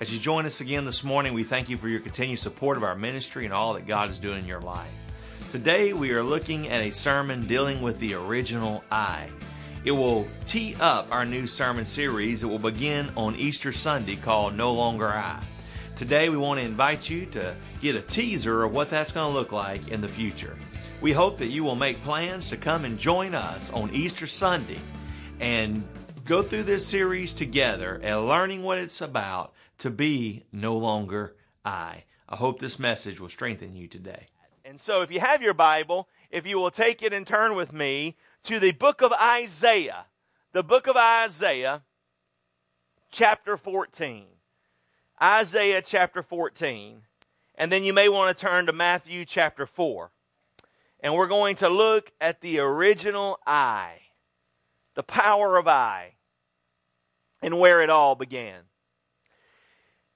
As you join us again this morning, we thank you for your continued support of our ministry and all that God is doing in your life. Today, we are looking at a sermon dealing with the original I. It will tee up our new sermon series that will begin on Easter Sunday called No Longer I. Today, we want to invite you to get a teaser of what that's going to look like in the future. We hope that you will make plans to come and join us on Easter Sunday and go through this series together and learning what it's about to be no longer I. I hope this message will strengthen you today. And so, if you have your Bible, if you will take it and turn with me to the book of Isaiah, the book of Isaiah, chapter 14. Isaiah chapter 14. And then you may want to turn to Matthew chapter 4. And we're going to look at the original I, the power of I, and where it all began.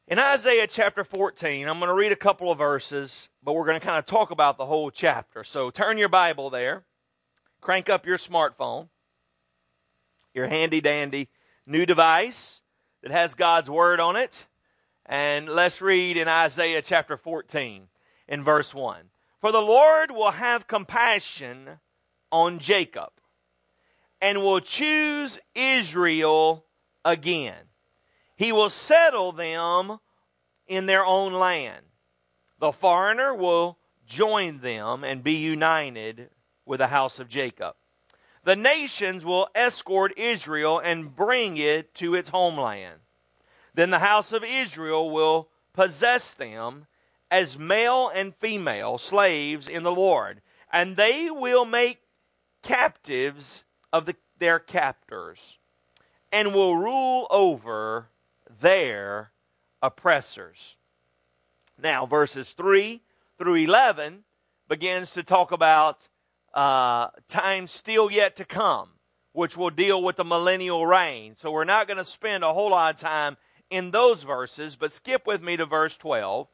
In Isaiah chapter 14, I'm going to read a couple of verses, but we're going to kind of talk about the whole chapter. So turn your Bible there, crank up your smartphone, your handy dandy new device that has God's Word on it, and let's read in Isaiah chapter 14 in verse 1. For the Lord will have compassion on Jacob and will choose Israel again he will settle them in their own land. The foreigner will join them and be united with the house of Jacob. The nations will escort Israel and bring it to its homeland. Then the house of Israel will possess them as male and female slaves in the Lord, and they will make captives of the, their captors and will rule over their oppressors. Now, verses 3 through 11 begins to talk about uh, time still yet to come, which will deal with the millennial reign. So we're not going to spend a whole lot of time in those verses, but skip with me to verse 12.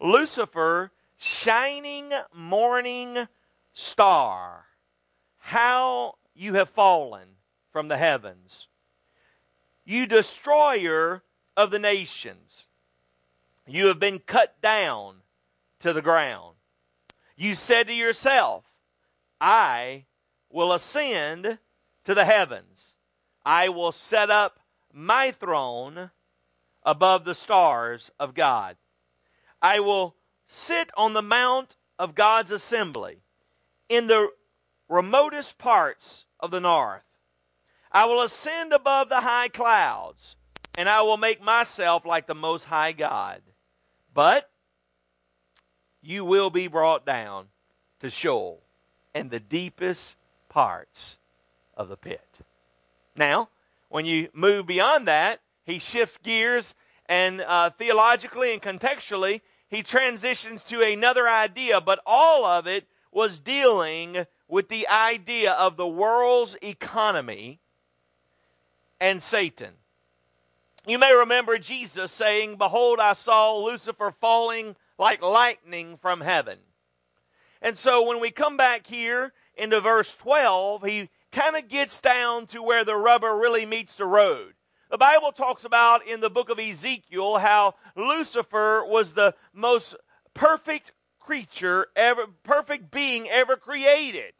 Lucifer, shining morning star, how you have fallen from the heavens. You destroyer of the nations. You have been cut down to the ground. You said to yourself, I will ascend to the heavens. I will set up my throne above the stars of God. I will sit on the mount of God's assembly in the remotest parts of the north. I will ascend above the high clouds and I will make myself like the Most High God. But you will be brought down to Sheol and the deepest parts of the pit. Now, when you move beyond that, he shifts gears and uh, theologically and contextually, he transitions to another idea, but all of it was dealing with the idea of the world's economy and Satan. You may remember Jesus saying, Behold, I saw Lucifer falling like lightning from heaven. And so when we come back here into verse 12, he kind of gets down to where the rubber really meets the road. The Bible talks about in the book of Ezekiel how Lucifer was the most perfect creature ever, perfect being ever created.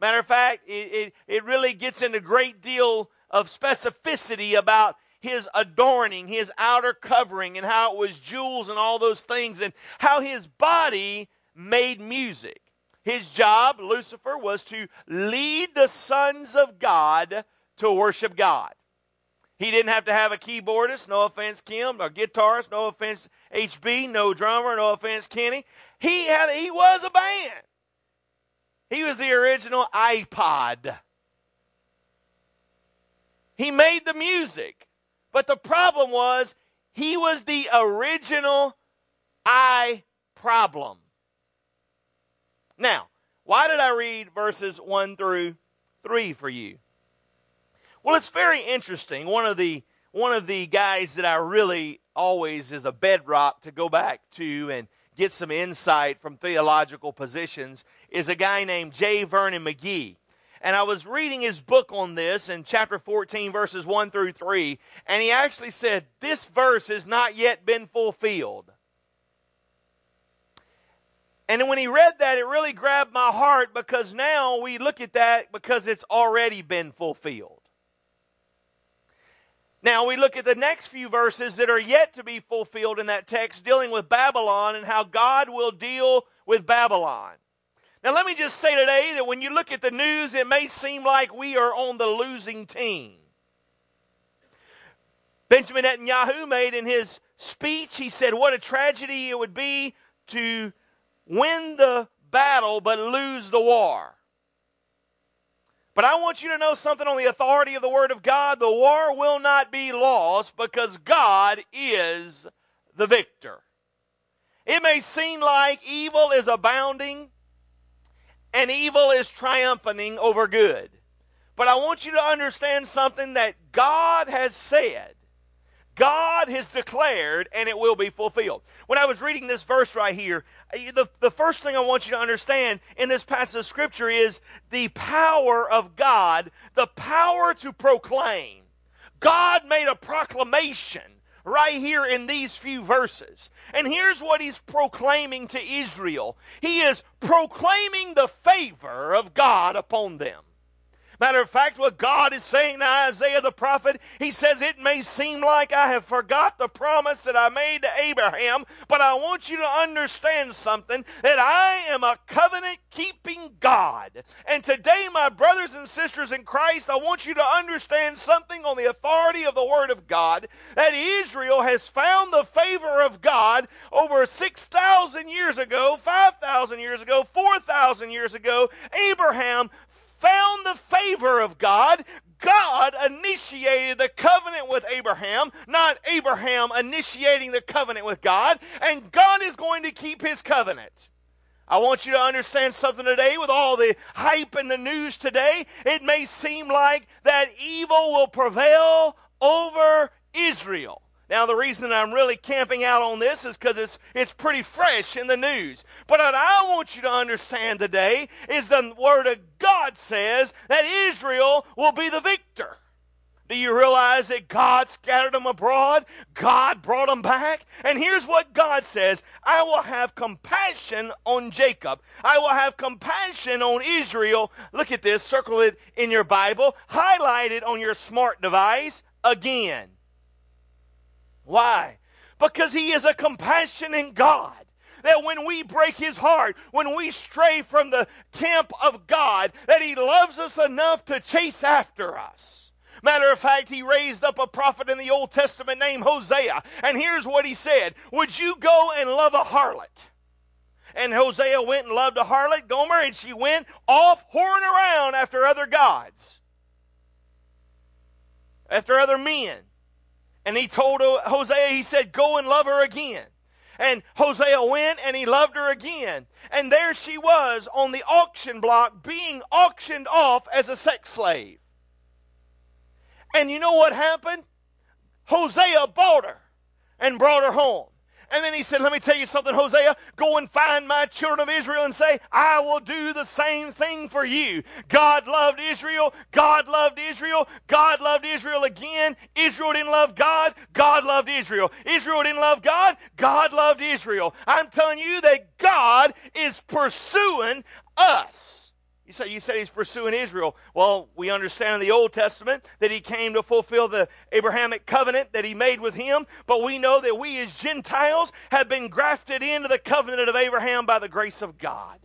Matter of fact, it, it, it really gets into great deal of specificity about his adorning, his outer covering, and how it was jewels and all those things, and how his body made music. His job, Lucifer, was to lead the sons of God to worship God. He didn't have to have a keyboardist, no offense, Kim, or guitarist, no offense, HB, no drummer, no offense, Kenny. He had he was a band. He was the original iPod. He made the music. But the problem was he was the original I problem. Now, why did I read verses 1 through 3 for you? Well, it's very interesting. One of the one of the guys that I really always is a bedrock to go back to and get some insight from theological positions is a guy named J. Vernon McGee. And I was reading his book on this in chapter 14, verses 1 through 3, and he actually said, This verse has not yet been fulfilled. And when he read that, it really grabbed my heart because now we look at that because it's already been fulfilled. Now we look at the next few verses that are yet to be fulfilled in that text dealing with Babylon and how God will deal with Babylon. Now, let me just say today that when you look at the news, it may seem like we are on the losing team. Benjamin Netanyahu made in his speech, he said, What a tragedy it would be to win the battle but lose the war. But I want you to know something on the authority of the Word of God. The war will not be lost because God is the victor. It may seem like evil is abounding and evil is triumphing over good. But I want you to understand something that God has said God has declared, and it will be fulfilled. When I was reading this verse right here, the, the first thing I want you to understand in this passage of Scripture is the power of God, the power to proclaim. God made a proclamation right here in these few verses. And here's what he's proclaiming to Israel He is proclaiming the favor of God upon them. Matter of fact, what God is saying to Isaiah the prophet, he says, It may seem like I have forgot the promise that I made to Abraham, but I want you to understand something that I am a covenant keeping God. And today, my brothers and sisters in Christ, I want you to understand something on the authority of the Word of God that Israel has found the favor of God over 6,000 years ago, 5,000 years ago, 4,000 years ago. Abraham found the favor of God, God initiated the covenant with Abraham, not Abraham initiating the covenant with God, and God is going to keep his covenant. I want you to understand something today with all the hype in the news today. It may seem like that evil will prevail over Israel. Now, the reason I'm really camping out on this is because it's, it's pretty fresh in the news. But what I want you to understand today is the Word of God says that Israel will be the victor. Do you realize that God scattered them abroad? God brought them back? And here's what God says I will have compassion on Jacob. I will have compassion on Israel. Look at this, circle it in your Bible, highlight it on your smart device again. Why? Because He is a compassionate God. That when we break His heart, when we stray from the camp of God, that He loves us enough to chase after us. Matter of fact, he raised up a prophet in the Old Testament named Hosea. And here's what he said Would you go and love a harlot? And Hosea went and loved a harlot, Gomer, and she went off whoring around after other gods, after other men. And he told Hosea, he said, Go and love her again. And Hosea went and he loved her again. And there she was on the auction block being auctioned off as a sex slave. And you know what happened? Hosea bought her and brought her home. And then he said, Let me tell you something, Hosea. Go and find my children of Israel and say, I will do the same thing for you. God loved Israel. God loved Israel. God loved Israel again. Israel didn't love God. God loved Israel. Israel didn't love God. God loved Israel. I'm telling you that God is pursuing us. You say, you say he's pursuing Israel. Well, we understand in the Old Testament that he came to fulfill the Abrahamic covenant that he made with him, but we know that we as Gentiles have been grafted into the covenant of Abraham by the grace of God.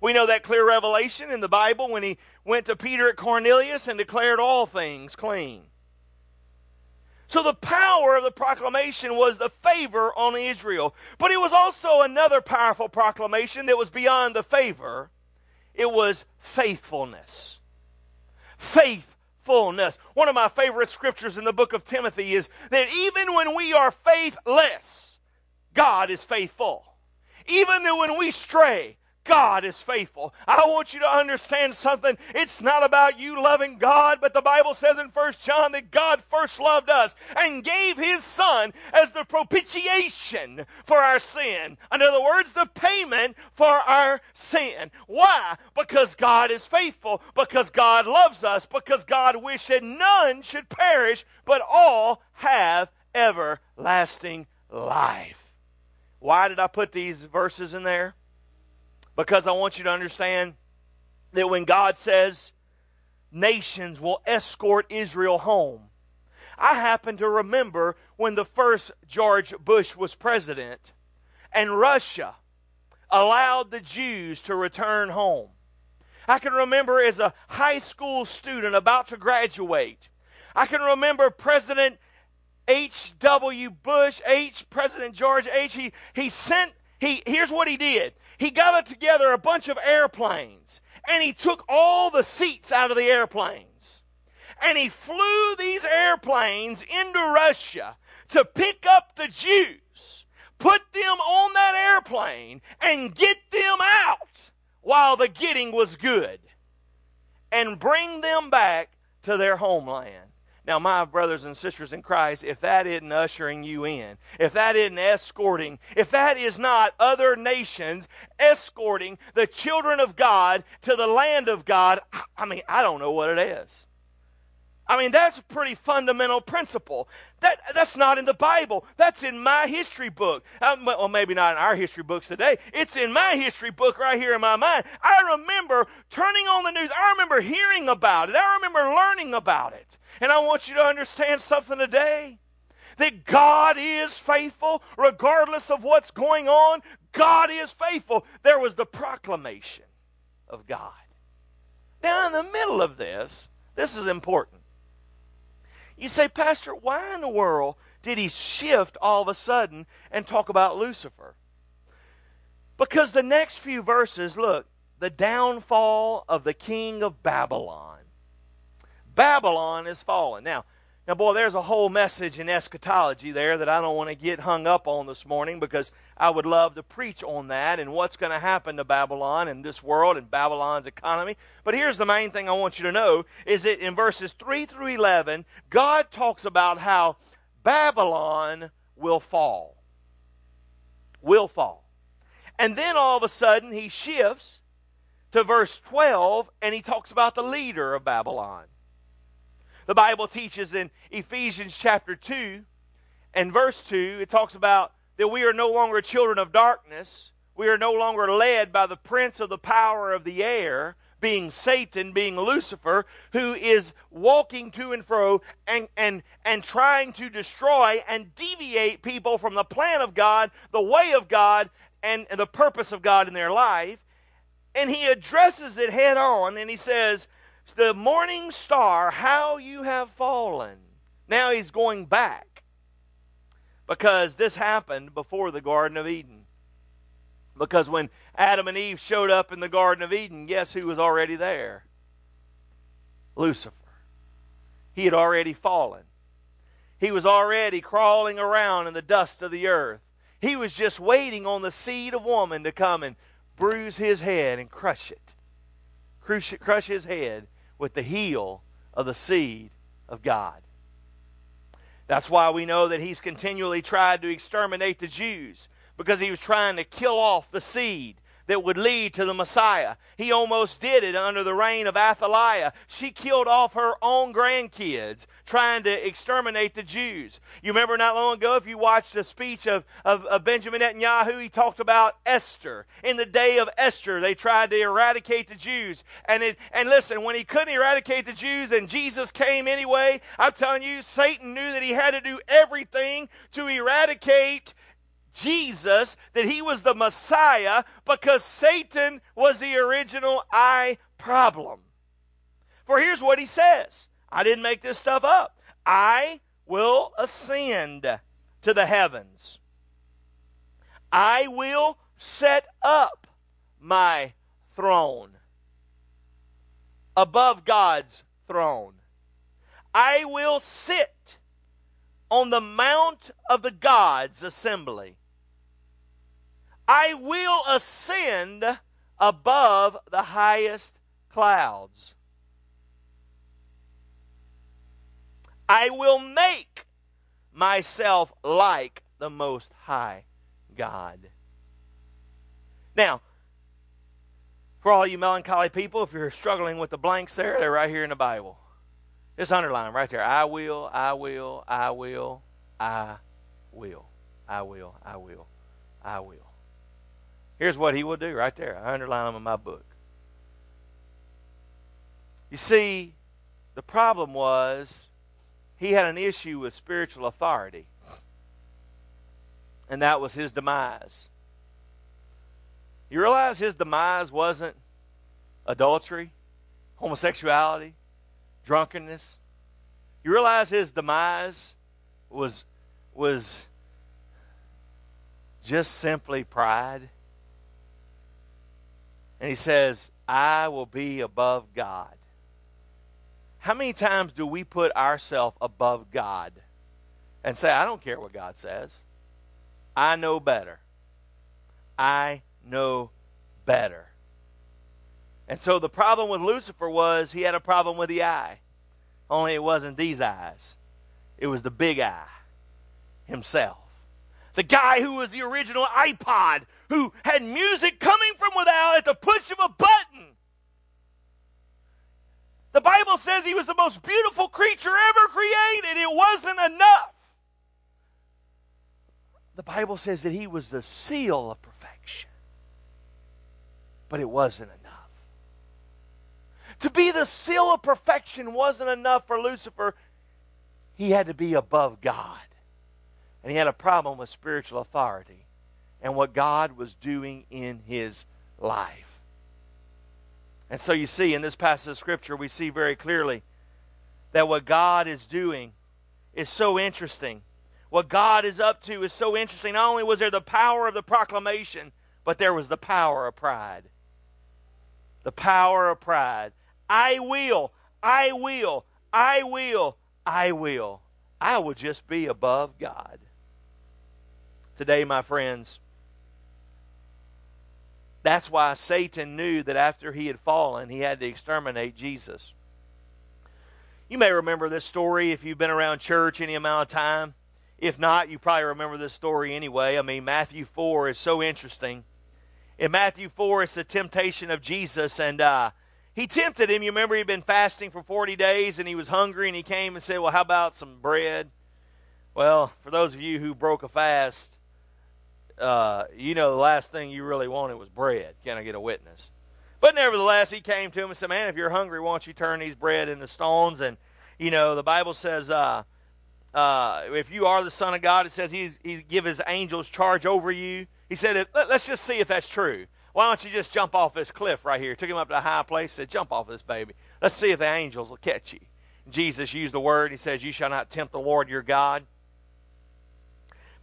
We know that clear revelation in the Bible when he went to Peter at Cornelius and declared all things clean. So the power of the proclamation was the favor on Israel. But it was also another powerful proclamation that was beyond the favor it was faithfulness. Faithfulness. One of my favorite scriptures in the book of Timothy is that even when we are faithless, God is faithful. Even though when we stray, God is faithful. I want you to understand something. It's not about you loving God, but the Bible says in 1 John that God first loved us and gave his son as the propitiation for our sin. In other words, the payment for our sin. Why? Because God is faithful, because God loves us, because God wished that none should perish, but all have everlasting life. Why did I put these verses in there? Because I want you to understand that when God says nations will escort Israel home, I happen to remember when the first George Bush was president and Russia allowed the Jews to return home. I can remember as a high school student about to graduate, I can remember President H.W. Bush, H. President George H. He, he sent, he, here's what he did. He gathered together a bunch of airplanes and he took all the seats out of the airplanes. And he flew these airplanes into Russia to pick up the Jews, put them on that airplane, and get them out while the getting was good, and bring them back to their homeland. Now, my brothers and sisters in Christ, if that isn't ushering you in, if that isn't escorting, if that is not other nations escorting the children of God to the land of God, I mean, I don't know what it is. I mean, that's a pretty fundamental principle. That, that's not in the Bible. That's in my history book. Um, well, maybe not in our history books today. It's in my history book right here in my mind. I remember turning on the news. I remember hearing about it. I remember learning about it. And I want you to understand something today that God is faithful regardless of what's going on. God is faithful. There was the proclamation of God. Now, in the middle of this, this is important. You say, Pastor, why in the world did he shift all of a sudden and talk about Lucifer? Because the next few verses, look, the downfall of the king of Babylon. Babylon is fallen. Now, now, boy, there's a whole message in eschatology there that I don't want to get hung up on this morning because I would love to preach on that and what's going to happen to Babylon and this world and Babylon's economy. But here's the main thing I want you to know is that in verses 3 through 11, God talks about how Babylon will fall. Will fall. And then all of a sudden he shifts to verse 12 and he talks about the leader of Babylon. The Bible teaches in Ephesians chapter 2 and verse 2, it talks about that we are no longer children of darkness. We are no longer led by the prince of the power of the air, being Satan, being Lucifer, who is walking to and fro and, and, and trying to destroy and deviate people from the plan of God, the way of God, and the purpose of God in their life. And he addresses it head on and he says, the morning star, how you have fallen. Now he's going back because this happened before the Garden of Eden. Because when Adam and Eve showed up in the Garden of Eden, guess who was already there? Lucifer. He had already fallen. He was already crawling around in the dust of the earth. He was just waiting on the seed of woman to come and bruise his head and crush it. Crush, crush his head with the heel of the seed of God. That's why we know that he's continually tried to exterminate the Jews because he was trying to kill off the seed that would lead to the Messiah. He almost did it under the reign of Athaliah. She killed off her own grandkids trying to exterminate the Jews. You remember not long ago, if you watched the speech of, of, of Benjamin Netanyahu, he talked about Esther. In the day of Esther, they tried to eradicate the Jews. And, it, and listen, when he couldn't eradicate the Jews and Jesus came anyway, I'm telling you, Satan knew that he had to do everything to eradicate Jesus, that he was the Messiah, because Satan was the original I problem. For here's what he says I didn't make this stuff up. I will ascend to the heavens. I will set up my throne above God's throne. I will sit on the mount of the gods assembly. I will ascend above the highest clouds. I will make myself like the Most High God. Now, for all you melancholy people, if you're struggling with the blanks there, they're right here in the Bible. It's underlined right there. I will, I will, I will, I will, I will, I will, I will. Here's what he will do right there. I underline them in my book. You see, the problem was he had an issue with spiritual authority, and that was his demise. You realize his demise wasn't adultery, homosexuality, drunkenness. You realize his demise was was just simply pride. And he says, I will be above God. How many times do we put ourselves above God and say, I don't care what God says? I know better. I know better. And so the problem with Lucifer was he had a problem with the eye. Only it wasn't these eyes, it was the big eye himself. The guy who was the original iPod, who had music coming from without at the push of a button. The Bible says he was the most beautiful creature ever created. It wasn't enough. The Bible says that he was the seal of perfection. But it wasn't enough. To be the seal of perfection wasn't enough for Lucifer. He had to be above God. And he had a problem with spiritual authority and what God was doing in his life. And so you see, in this passage of Scripture, we see very clearly that what God is doing is so interesting. What God is up to is so interesting. Not only was there the power of the proclamation, but there was the power of pride. The power of pride. I will, I will, I will, I will. I will just be above God. Today, my friends, that's why Satan knew that after he had fallen, he had to exterminate Jesus. You may remember this story if you've been around church any amount of time. If not, you probably remember this story anyway. I mean, Matthew 4 is so interesting. In Matthew 4, it's the temptation of Jesus, and uh, he tempted him. You remember he'd been fasting for 40 days and he was hungry and he came and said, Well, how about some bread? Well, for those of you who broke a fast, uh, you know the last thing you really wanted was bread. Can I get a witness? But nevertheless, he came to him and said, Man, if you're hungry, why don't you turn these bread into stones? And, you know, the Bible says, uh, uh, if you are the Son of God, it says he's, he give his angels charge over you. He said, let, us just see if that's true. Why don't you just jump off this cliff right here? Took him up to a high place, said, Jump off this baby. Let's see if the angels will catch you. Jesus used the word. He says, You shall not tempt the Lord your God.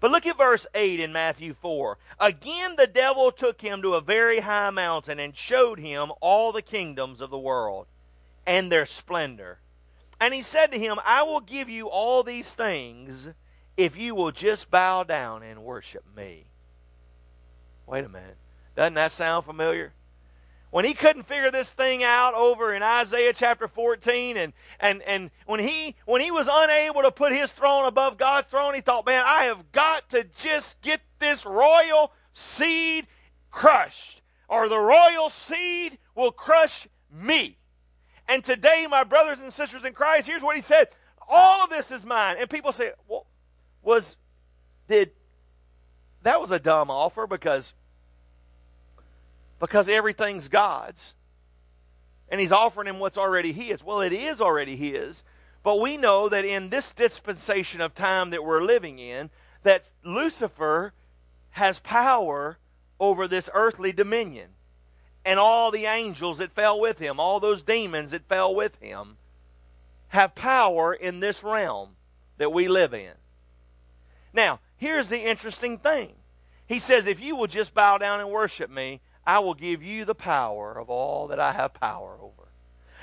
But look at verse 8 in Matthew 4. Again, the devil took him to a very high mountain and showed him all the kingdoms of the world and their splendor. And he said to him, I will give you all these things if you will just bow down and worship me. Wait a minute. Doesn't that sound familiar? When he couldn't figure this thing out over in Isaiah chapter 14, and, and, and when, he, when he was unable to put his throne above God's throne, he thought, man, I have got to just get this royal seed crushed, or the royal seed will crush me. And today, my brothers and sisters in Christ, here's what he said all of this is mine. And people say, well, was, did, that was a dumb offer because because everything's God's. And he's offering him what's already his. Well, it is already his. But we know that in this dispensation of time that we're living in, that Lucifer has power over this earthly dominion. And all the angels that fell with him, all those demons that fell with him, have power in this realm that we live in. Now, here's the interesting thing. He says, If you will just bow down and worship me, I will give you the power of all that I have power over.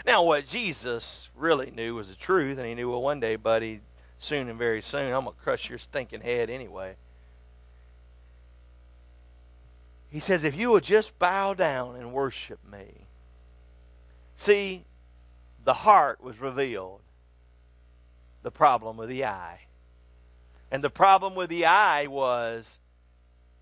Now, what Jesus really knew was the truth, and he knew, well, one day, buddy, soon and very soon, I'm going to crush your stinking head anyway. He says, If you will just bow down and worship me. See, the heart was revealed, the problem with the eye. And the problem with the eye was,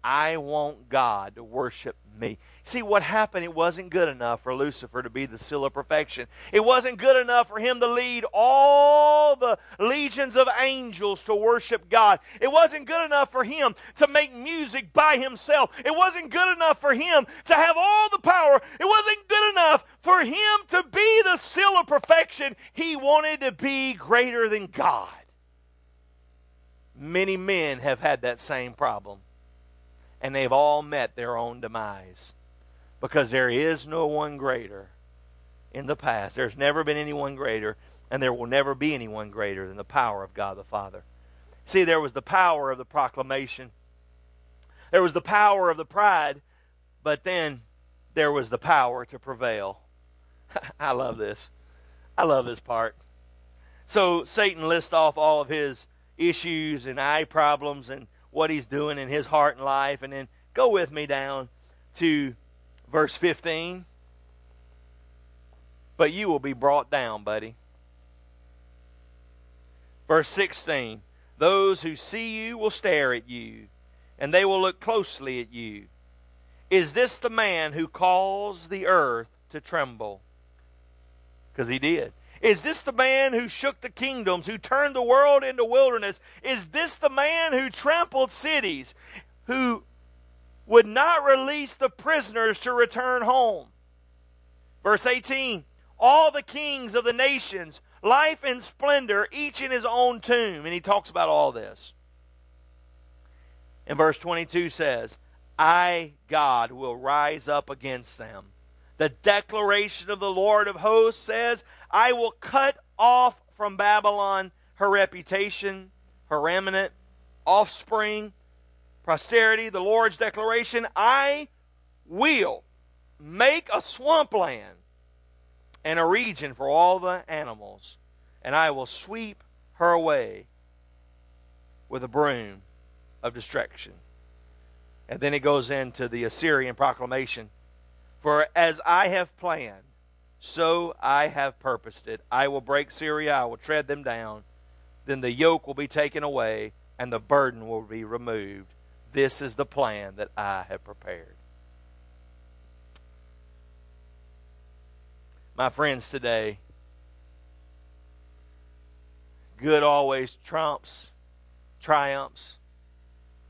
I want God to worship me. See, what happened, it wasn't good enough for Lucifer to be the seal of perfection. It wasn't good enough for him to lead all the legions of angels to worship God. It wasn't good enough for him to make music by himself. It wasn't good enough for him to have all the power. It wasn't good enough for him to be the seal of perfection. He wanted to be greater than God. Many men have had that same problem and they've all met their own demise. Because there is no one greater in the past. There's never been anyone greater, and there will never be anyone greater than the power of God the Father. See, there was the power of the proclamation, there was the power of the pride, but then there was the power to prevail. I love this. I love this part. So Satan lists off all of his issues and eye problems and what he's doing in his heart and life. And then go with me down to verse 15. But you will be brought down, buddy. Verse 16 Those who see you will stare at you, and they will look closely at you. Is this the man who caused the earth to tremble? Because he did. Is this the man who shook the kingdoms, who turned the world into wilderness? Is this the man who trampled cities, who would not release the prisoners to return home? Verse 18 All the kings of the nations, life and splendor, each in his own tomb. And he talks about all this. And verse 22 says, I, God, will rise up against them the declaration of the Lord of hosts says, I will cut off from Babylon her reputation, her remnant, offspring, posterity. The Lord's declaration I will make a swampland and a region for all the animals, and I will sweep her away with a broom of destruction. And then it goes into the Assyrian proclamation for as I have planned, so I have purposed it. I will break Syria, I will tread them down. Then the yoke will be taken away, and the burden will be removed. This is the plan that I have prepared. My friends, today, good always trumps, triumphs,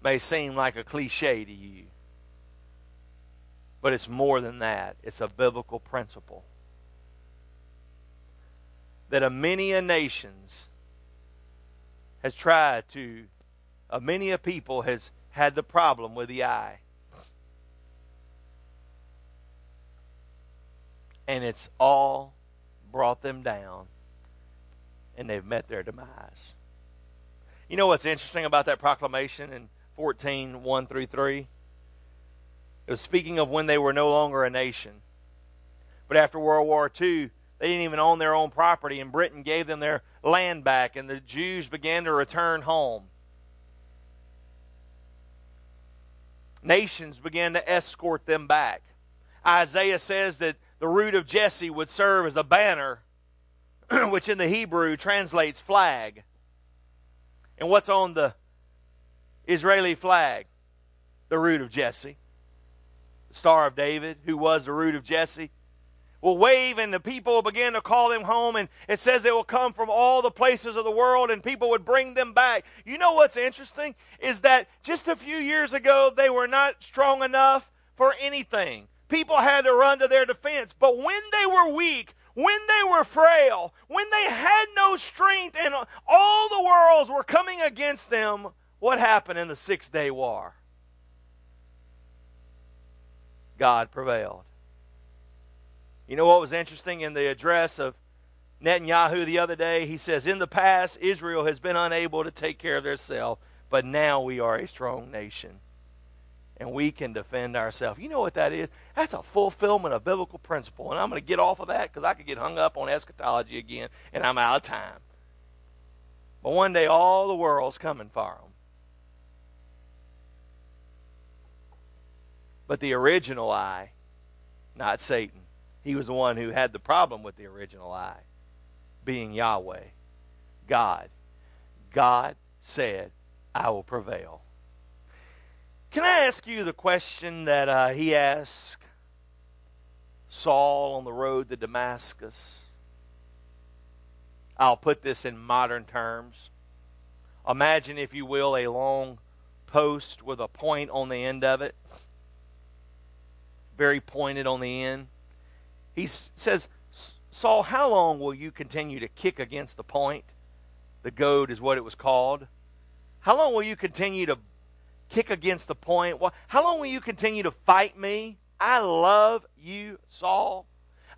may seem like a cliche to you. But it's more than that, it's a biblical principle. That a many a nations has tried to, a many a people has had the problem with the eye. And it's all brought them down, and they've met their demise. You know what's interesting about that proclamation in 14 1 through 3? It was speaking of when they were no longer a nation. But after World War II, they didn't even own their own property, and Britain gave them their land back, and the Jews began to return home. Nations began to escort them back. Isaiah says that the root of Jesse would serve as a banner, which in the Hebrew translates flag. And what's on the Israeli flag? The root of Jesse. Star of David, who was the root of Jesse, will wave and the people will begin to call them home. And it says they will come from all the places of the world and people would bring them back. You know what's interesting? Is that just a few years ago they were not strong enough for anything. People had to run to their defense. But when they were weak when they were frail when they had no strength and all the worlds were coming against them what happened in the six day war God prevailed. You know what was interesting in the address of Netanyahu the other day? He says, In the past, Israel has been unable to take care of themselves, but now we are a strong nation. And we can defend ourselves. You know what that is? That's a fulfillment of biblical principle. And I'm going to get off of that because I could get hung up on eschatology again, and I'm out of time. But one day, all the world's coming for them. But the original I, not Satan, he was the one who had the problem with the original I, being Yahweh, God. God said, I will prevail. Can I ask you the question that uh, he asked Saul on the road to Damascus? I'll put this in modern terms. Imagine, if you will, a long post with a point on the end of it, very pointed on the end. He says, Saul, how long will you continue to kick against the point? The goad is what it was called. How long will you continue to kick against the point? How long will you continue to fight me? I love you, Saul.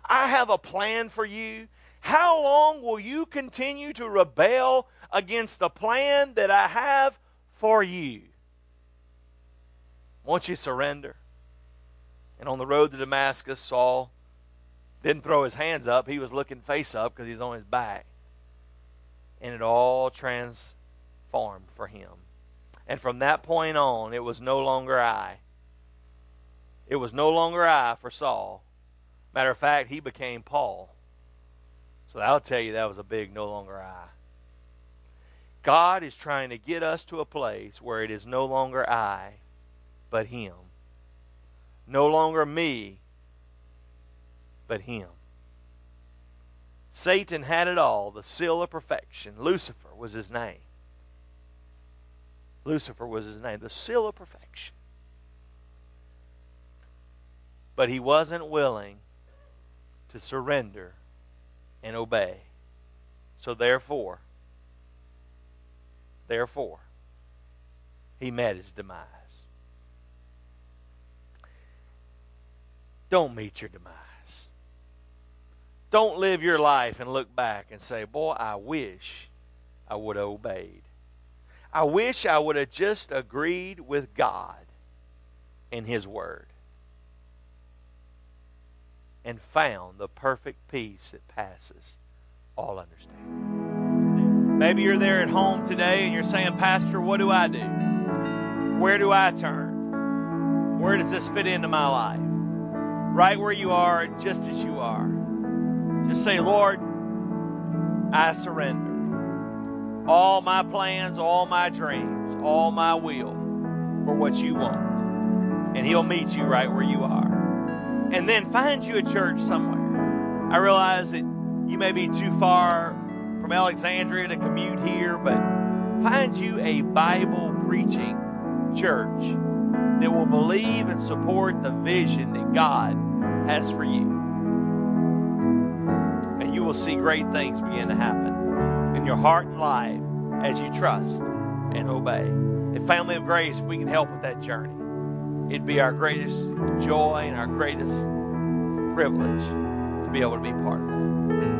I have a plan for you. How long will you continue to rebel against the plan that I have for you? Won't you surrender? And on the road to Damascus, Saul didn't throw his hands up. He was looking face up because he's on his back. And it all transformed for him. And from that point on, it was no longer I. It was no longer I for Saul. Matter of fact, he became Paul. So I'll tell you that was a big no longer I. God is trying to get us to a place where it is no longer I, but Him. No longer me, but Him. Satan had it all, the seal of perfection. Lucifer was his name. Lucifer was his name, the seal of perfection. But he wasn't willing to surrender and obey. So therefore, therefore, he met his demise. Don't meet your demise. Don't live your life and look back and say, Boy, I wish I would have obeyed. I wish I would have just agreed with God in His Word and found the perfect peace that passes all understanding. Maybe you're there at home today and you're saying, Pastor, what do I do? Where do I turn? Where does this fit into my life? Right where you are, just as you are. Just say, Lord, I surrender. All my plans, all my dreams, all my will for what you want. And He'll meet you right where you are and then find you a church somewhere. I realize that you may be too far from Alexandria to commute here, but find you a Bible preaching church that will believe and support the vision that God has for you. And you will see great things begin to happen in your heart and life as you trust and obey. A family of grace, if we can help with that journey it'd be our greatest joy and our greatest privilege to be able to be part of it.